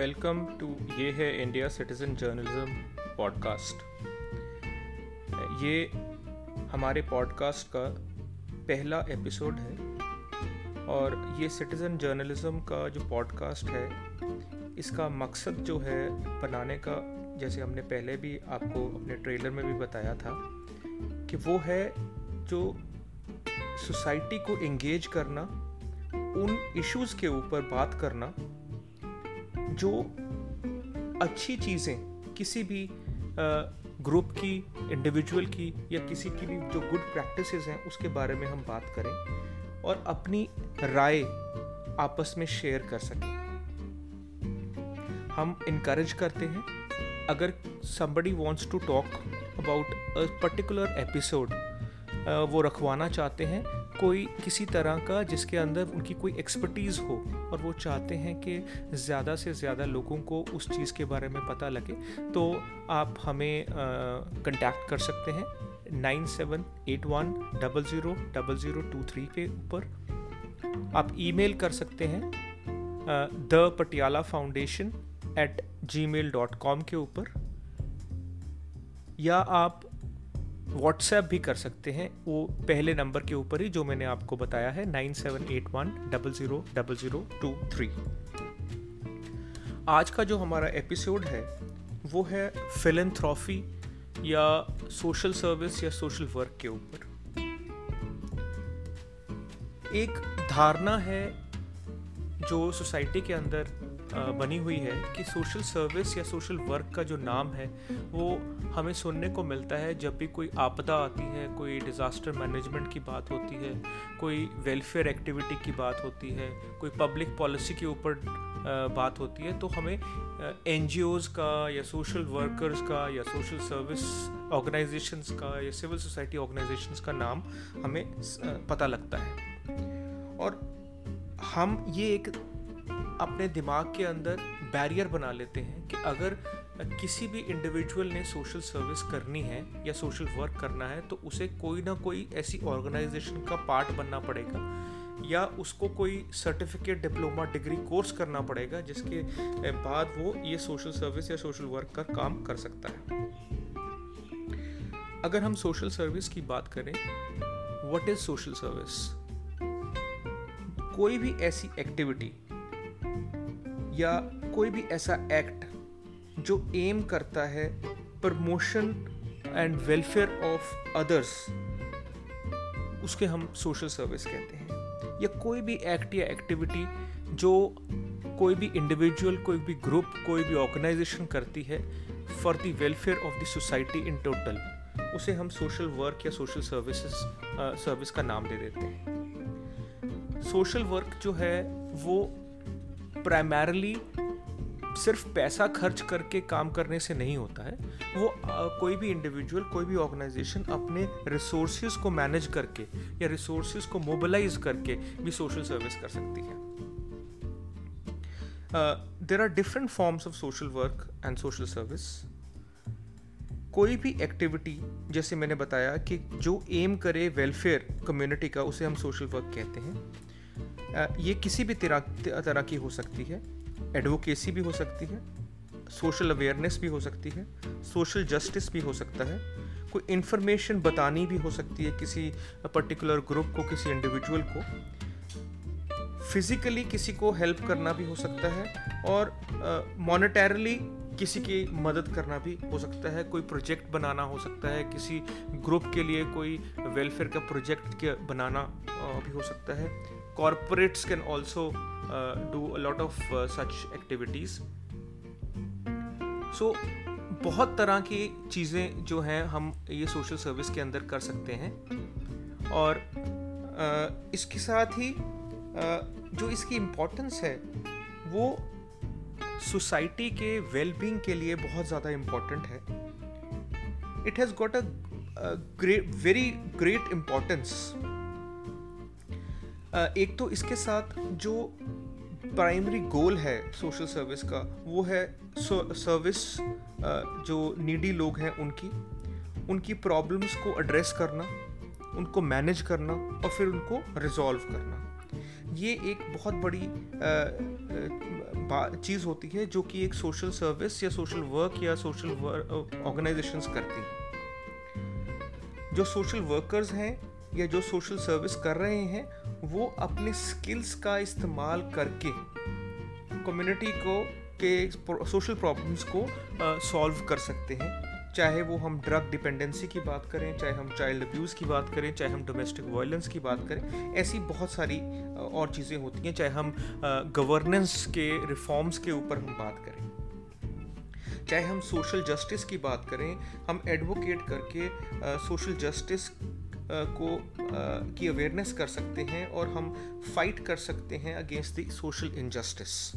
Welcome to ये है India citizen journalism podcast. ये हमारे पॉडकास्ट का पहला एपिसोड है और ये सिटीज़न जर्नलिज्म का जो पॉडकास्ट है, इसका मकसद जो है बनाने का, जैसे हमने पहले भी आपको अपने ट्रेलर में भी बताया था, कि वो है जो सोसाइटी को एंगेज करना, उन इश्यूज़ के ऊपर बात करना जो अच्छी चीज़ें किसी भी ग्रुप की इंडिविजुअल की या किसी की भी जो गुड प्रैक्टिसेस हैं, उसके बारे में हम बात करें और अपनी राय आपस में शेयर कर सकें। हम इनक्रेज करते हैं, अगर somebody wants to talk about a particular episode वो रखवाना चाहते हैं कोई किसी तरह का जिसके अंदर उनकी कोई एक्सपर्टीज़ हो और वो चाहते हैं कि ज़्यादा से ज़्यादा लोगों को उस चीज़ के बारे में पता लगे तो आप हमें कंटैक्ट कर सकते हैं nine seven eight one double zero double zero two three के ऊपर। आप ईमेल कर सकते हैं the Patiala foundation at Gmail dot com के ऊपर। या आप व्हाट्सएप भी कर सकते हैं। वो पहले नंबर के ऊपर ही जो मैंने आपको बताया है, nine seven eight one, double zero double zero, two three. आज का जो हमारा एपिसोड है, वो है फिलेंथ्रॉफी या सोशल सर्विस या सोशल वर्क के ऊपर। एक धारणा है जो सोसाइटी के अंदर बनी हुई है कि सोशल सर्विस या सोशल वर्क का जो नाम है, वो हमें सुनने को मिलता है जब भी कोई आपदा आती है, कोई डिज़ास्टर मैनेजमेंट की बात होती है, कोई वेलफेयर एक्टिविटी की बात होती है, कोई पब्लिक पॉलिसी के ऊपर बात होती है तो हमें एन का या सोशल वर्कर्स का या सोशल सर्विस ऑर्गेनाइजेशंस का या सिविल सोसाइटी ऑर्गेनाइजेशंस का नाम हमें पता लगता है। और हम ये एक अपने दिमाग के अंदर बैरियर बना लेते हैं कि अगर किसी भी इंडिविजुअल ने सोशल सर्विस करनी है या सोशल वर्क करना है तो उसे कोई ना कोई ऐसी ऑर्गेनाइजेशन का पार्ट बनना पड़ेगा। या उसको कोई सर्टिफिकेट डिप्लोमा डिग्री कोर्स करना पड़ेगा, जिसके बाद वो ये सोशल सर्विस या सोशल वर्क का काम कर सकता है। अगर हम सोशल सर्विस की बात करें वट इज़ सोशल सर्विस कोई भी ऐसी एक्टिविटी या कोई भी ऐसा एक्ट जो एम करता है promotion and welfare of others उसके हम सोशल सर्विस कहते हैं। या कोई भी एक्ट या एक्टिविटी जो कोई भी इंडिविजुअल कोई भी ग्रुप कोई भी ऑर्गेनाइजेशन करती है for the welfare of the society in total उसे हम सोशल वर्क या सोशल सर्विसेज़ सर्विस का नाम दे देते हैं। सोशल वर्क जो है वो प्राइमरली सिर्फ़ पैसा खर्च करके काम करने से नहीं होता है। वो आ, कोई भी इंडिविजुअल कोई भी ऑर्गेनाइजेशन अपने रिसोर्सेज को मैनेज करके या रिसोर्सेज को मोबिलाइज करके भी सोशल सर्विस कर सकती है। There are different forms of social work and social service कोई भी एक्टिविटी जैसे मैंने बताया कि जो एम करे वेलफेयर कम्युनिटी का उसे हम सोशल वर्क कहते हैं। ये किसी भी तरह तरह की हो सकती है। एडवोकेसी भी हो सकती है। सोशल अवेयरनेस भी हो सकती है। सोशल जस्टिस भी हो सकता है। कोई इन्फॉर्मेशन बतानी भी हो सकती है किसी पर्टिकुलर ग्रुप को, किसी इंडिविजुअल को। फिजिकली किसी को हेल्प करना भी हो सकता है और मॉनेटरली किसी की मदद करना भी हो सकता है। कोई प्रोजेक्ट बनाना हो सकता है। किसी ग्रुप के लिए कोई वेलफेयर का प्रोजेक्ट बनाना भी हो सकता है। Corporates can also uh, do a lot of uh, such activities. So बहुत तरह की चीज़ें जो हैं हम ये सोशल सर्विस के अंदर कर सकते हैं। और uh, इसके साथ ही uh, जो इसकी इम्पोर्टेंस है वो सोसाइटी के वेलबींग के लिए बहुत ज़्यादा इम्पोर्टेंट है। It has got a great very great importance एक तो इसके साथ जो प्राइमरी गोल है सोशल सर्विस का, वो है सर्विस जो नीडी लोग हैं उनकी उनकी प्रॉब्लम्स को एड्रेस करना, उनको मैनेज करना और फिर उनको रिजॉल्व करना। ये एक बहुत बड़ी चीज़ होती है जो कि एक सोशल सर्विस या सोशल वर्क या सोशल ऑर्गेनाइजेशंस करती हैं। जो सोशल वर्कर्स हैं या जो सोशल सर्विस कर रहे हैं वो अपने स्किल्स का इस्तेमाल करके कम्युनिटी को, के सोशल प्रॉब्लम्स को सॉल्व कर सकते हैं। चाहे वो हम ड्रग डिपेंडेंसी की बात करें, चाहे हम चाइल्ड अब्यूज़ की बात करें, चाहे हम डोमेस्टिक वायलेंस की बात करें, ऐसी बहुत सारी और चीज़ें होती हैं। चाहे हम गवर्नेंस के रिफॉर्म्स के ऊपर हम बात करें। चाहे हम सोशल जस्टिस की बात करें, हम एडवोकेट करके सोशल जस्टिस को की अवेयरनेस कर सकते हैं और हम फाइट कर सकते हैं अगेंस्ट द सोशल इनजस्टिस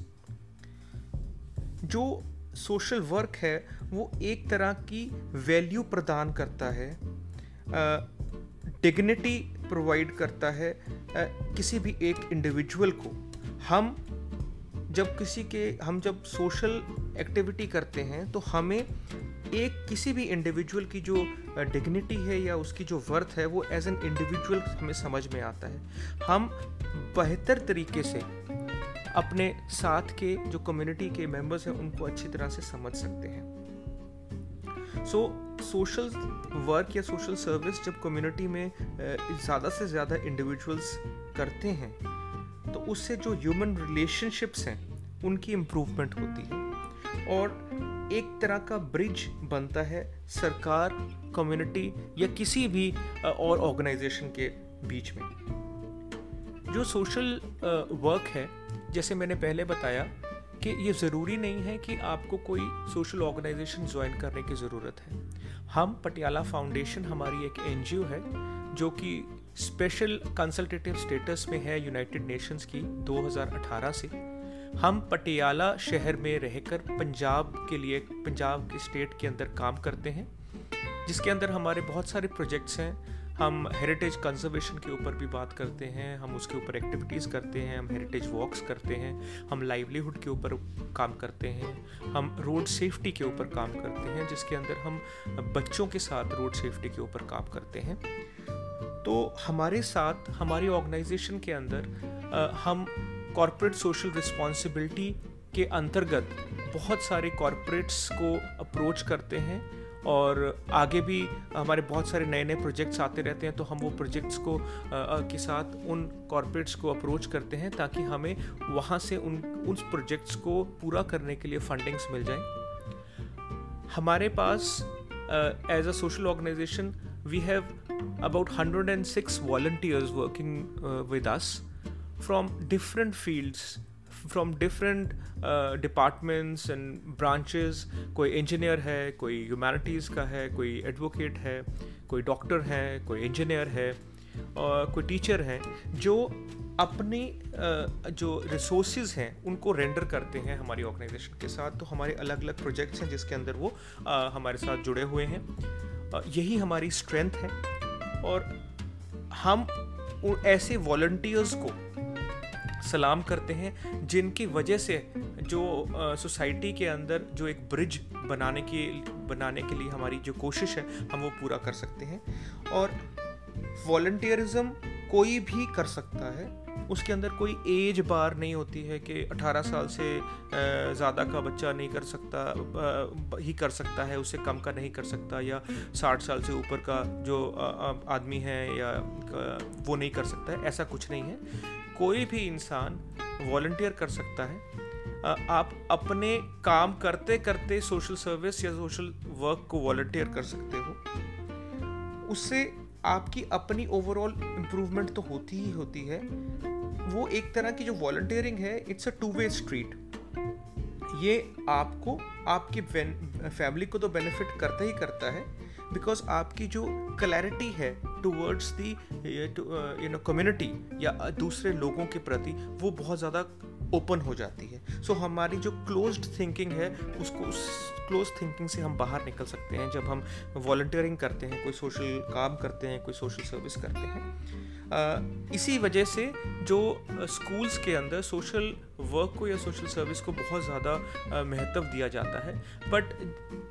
जो सोशल वर्क है वो एक तरह की वैल्यू प्रदान करता है डिग्निटी प्रोवाइड करता है आ, किसी भी एक इंडिविजुअल को। हम जब किसी के हम जब सोशल एक्टिविटी करते हैं तो हमें एक किसी भी इंडिविजुअल की जो डिग्निटी है या उसकी जो वर्थ है, वो एज एन इंडिविजुअल हमें समझ में आता है। हम बेहतर तरीके से अपने साथ के जो कम्युनिटी के मेंबर्स हैं, उनको अच्छी तरह से समझ सकते हैं। सो सोशल वर्क या सोशल सर्विस जब कम्युनिटी में ज़्यादा से ज़्यादा इंडिविजुअल्स करते हैं तो उससे जो ह्यूमन रिलेशनशिप्स हैं, उनकी इम्प्रूवमेंट होती है। और एक तरह का ब्रिज बनता है सरकार कम्युनिटी या किसी भी और ऑर्गेनाइजेशन के बीच में। जो सोशल वर्क है, जैसे मैंने पहले बताया कि ये ज़रूरी नहीं है कि आपको कोई सोशल ऑर्गेनाइजेशन ज्वाइन करने की ज़रूरत है। हम पटियाला फाउंडेशन हमारी एक एनजीओ है, जो कि स्पेशल कंसल्टेटिव स्टेटस में है यूनाइटेड नेशंस की 2018 से। हम पटियाला शहर में रहकर पंजाब के लिए, पंजाब के स्टेट के अंदर काम करते हैं, जिसके अंदर हमारे बहुत सारे प्रोजेक्ट्स हैं। हम हेरिटेज कंजर्वेशन के ऊपर भी बात करते हैं, हम उसके ऊपर एक्टिविटीज़ करते हैं, हम हेरिटेज वॉक्स करते हैं, हम लाइवलीहुड के ऊपर काम करते हैं, हम रोड सेफ्टी के ऊपर काम करते हैं, जिसके अंदर हम बच्चों के साथ रोड सेफ्टी के ऊपर काम करते हैं। तो हमारे साथ, हमारी ऑर्गेनाइजेशन के अंदर हम कॉरपोरेट सोशल रिस्पॉन्सिबिलिटी के अंतर्गत बहुत सारे कॉरपोरेट्स को अप्रोच करते हैं और आगे भी हमारे बहुत सारे नए नए प्रोजेक्ट्स आते रहते हैं तो हम वो प्रोजेक्ट्स को के साथ उन कॉरपोरेट्स को अप्रोच करते हैं ताकि हमें वहाँ से उन उन प्रोजेक्ट्स को पूरा करने के लिए फंडिंग्स मिल जाए। हमारे पास as a social organisation we have about hundred and six volunteers working with from different fields from different departments and branches कोई इंजीनियर है कोई ह्यूमैनिटीज़ का है कोई एडवोकेट है कोई डॉक्टर है कोई इंजीनियर है और कोई टीचर है जो अपनी uh, जो रिसोर्सेज हैं उनको रेंडर करते हैं हमारी ऑर्गेनाइजेशन के साथ। तो हमारे अलग अलग प्रोजेक्ट्स हैं जिसके अंदर वो uh, हमारे साथ जुड़े हुए हैं। Uh, यही हमारी स्ट्रेंथ है। और हम ऐसे वॉल्टियर्स को सलाम करते हैं, जिनकी वजह से जो सोसाइटी के अंदर जो एक ब्रिज बनाने की, बनाने के लिए हमारी जो कोशिश है, हम वो पूरा कर सकते हैं। और वॉल्टियरिज्म कोई भी कर सकता है, उसके अंदर कोई एज बार नहीं होती है कि 18 साल से ज़्यादा का बच्चा नहीं कर सकता ही कर सकता है, उससे कम का नहीं कर सकता, या 60 साल से ऊपर का जो आदमी है या वो नहीं कर सकता है, ऐसा कुछ नहीं है। कोई भी इंसान वॉल्टियर कर सकता है। आप अपने काम करते करते सोशल सर्विस या सोशल वर्क को वॉल्टियर कर सकते हो। उससे आपकी अपनी ओवरऑल इम्प्रूवमेंट तो होती ही होती है। वो एक तरह की जो वॉल्टियरिंग है it's a two way street ये आपको आपकी फैमिली को तो बेनिफिट करता ही करता है बिकॉज़ आपकी जो क्लैरिटी है towards the you know community या दूसरे लोगों के प्रति वो बहुत ज़्यादा ओपन हो जाती है। सो so, हमारी जो क्लोज्ड थिंकिंग है उसको उस क्लोज थिंकिंग से हम बाहर निकल सकते हैं जब हम वॉल्टियरिंग करते हैं कोई सोशल काम करते हैं कोई सोशल सर्विस करते हैं। इसी वजह से जो स्कूल्स के अंदर सोशल वर्क को या सोशल सर्विस को बहुत ज़्यादा महत्व दिया जाता है। But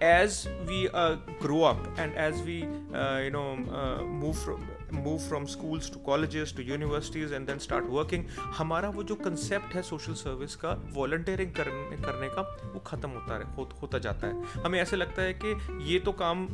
as we grow up and as we you know move move from schools to colleges to universities and then start working हमारा वो जो कंसेप्ट है सोशल सर्विस का वॉल्टियरिंग करने करने का वो ख़त्म होता है हो, होता जाता है। हमें ऐसे लगता है कि ये तो काम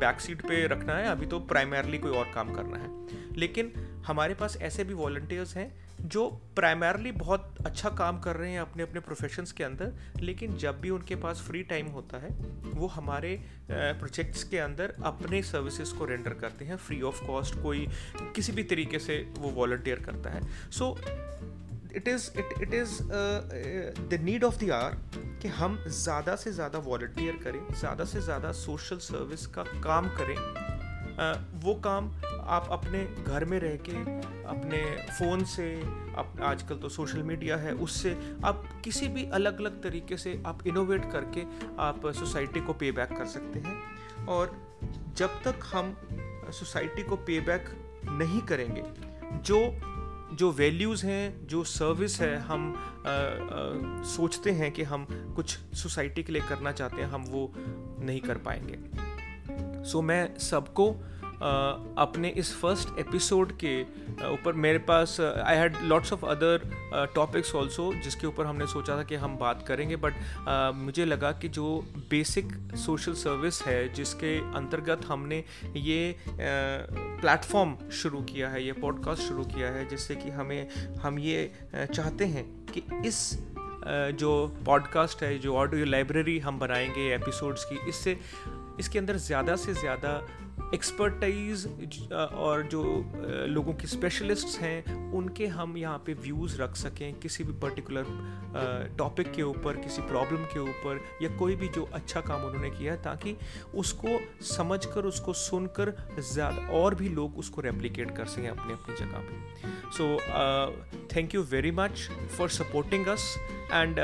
बैक सीट पे रखना है अभी तो प्राइमरली कोई और काम करना है। लेकिन हमारे पास ऐसे भी वॉल्टियर्स हैं जो प्राइमरली बहुत अच्छा काम कर रहे हैं अपने अपने प्रोफेशंस के अंदर लेकिन जब भी उनके पास फ्री टाइम होता है वो हमारे प्रोजेक्ट्स के अंदर अपने सर्विसेज़ को रेंडर करते हैं फ्री ऑफ़ कॉस्ट कोई किसी भी तरीके से वो वॉल्टियर करता है। So it is it it is the need of the hour कि हम ज़्यादा से ज़्यादा वॉल्टियर करें ज़्यादा से ज़्यादा सोशल सर्विस का काम करें। uh, वो काम आप अपने घर में रह के अपने फ़ोन से आप आजकल तो सोशल मीडिया है उससे आप किसी भी अलग अलग तरीके से आप इनोवेट करके आप सोसाइटी को पे बैक कर सकते हैं। और जब तक हम सोसाइटी को पे बैक नहीं करेंगे जो जो वैल्यूज़ हैं जो सर्विस है हम आ, आ, सोचते हैं कि हम कुछ सोसाइटी के लिए करना चाहते हैं हम वो नहीं कर पाएँगे। सो so, मैं सबको अपने इस फ़र्स्ट एपिसोड के ऊपर मेरे पास I had lots of other topics also जिसके ऊपर हमने सोचा था कि हम बात करेंगे बट uh, मुझे लगा कि जो बेसिक सोशल सर्विस है जिसके अंतर्गत हमने ये प्लेटफॉर्म uh, शुरू किया है ये पॉडकास्ट शुरू किया है जिससे कि हमें हम ये चाहते हैं कि इस जो पॉडकास्ट है जो ऑडियो लाइब्रेरी हम बनाएँगे एपिसोड्स की इससे इसके अंदर ज़्यादा से ज़्यादा एक्सपर्टाइज और जो लोगों के स्पेशलिस्ट्स हैं, उनके हम यहाँ पे व्यूज़ रख सकें किसी भी पर्टिकुलर टॉपिक के ऊपर, किसी प्रॉब्लम के ऊपर, या कोई भी जो अच्छा काम उन्होंने किया ताकि उसको समझकर, उसको सुनकर ज़्यादा, और भी लोग उसको रेप्लिकेट कर सकें अपनी अपनी जगह पे। So thank you very much for supporting us and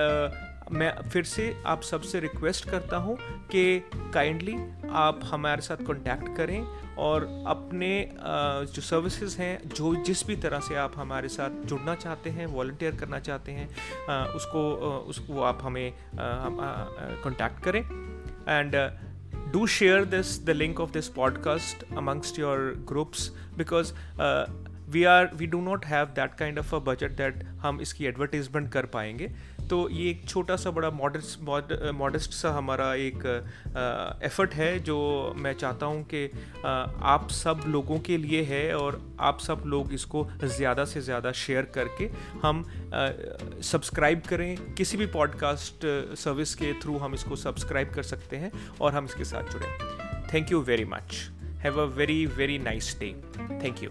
मैं फिर से आप सबसे रिक्वेस्ट करता हूँ कि काइंडली आप हमारे साथ कांटेक्ट करें और अपने जो सर्विसेज़ हैं, जो जिस भी तरह से आप हमारे साथ जुड़ना चाहते हैं वॉल्टियर करना चाहते हैं उसको उसको आप हमें कांटेक्ट करें। And do share this the link of this podcast amongst your groups because we are we do not have that kind of a budget that हम इसकी एडवर्टीजमेंट कर पाएँगे। तो ये एक छोटा सा बड़ा मॉडस्ट मॉडस्ट सा हमारा एक एफर्ट है, जो मैं चाहता हूँ कि आप सब लोगों के लिए है और आप सब लोग इसको ज़्यादा से ज़्यादा शेयर करके हम सब्सक्राइब करें। किसी भी पॉडकास्ट सर्विस के थ्रू हम इसको सब्सक्राइब कर सकते हैं और हम इसके साथ जुड़ें। Thank you very much have a very very nice day thank you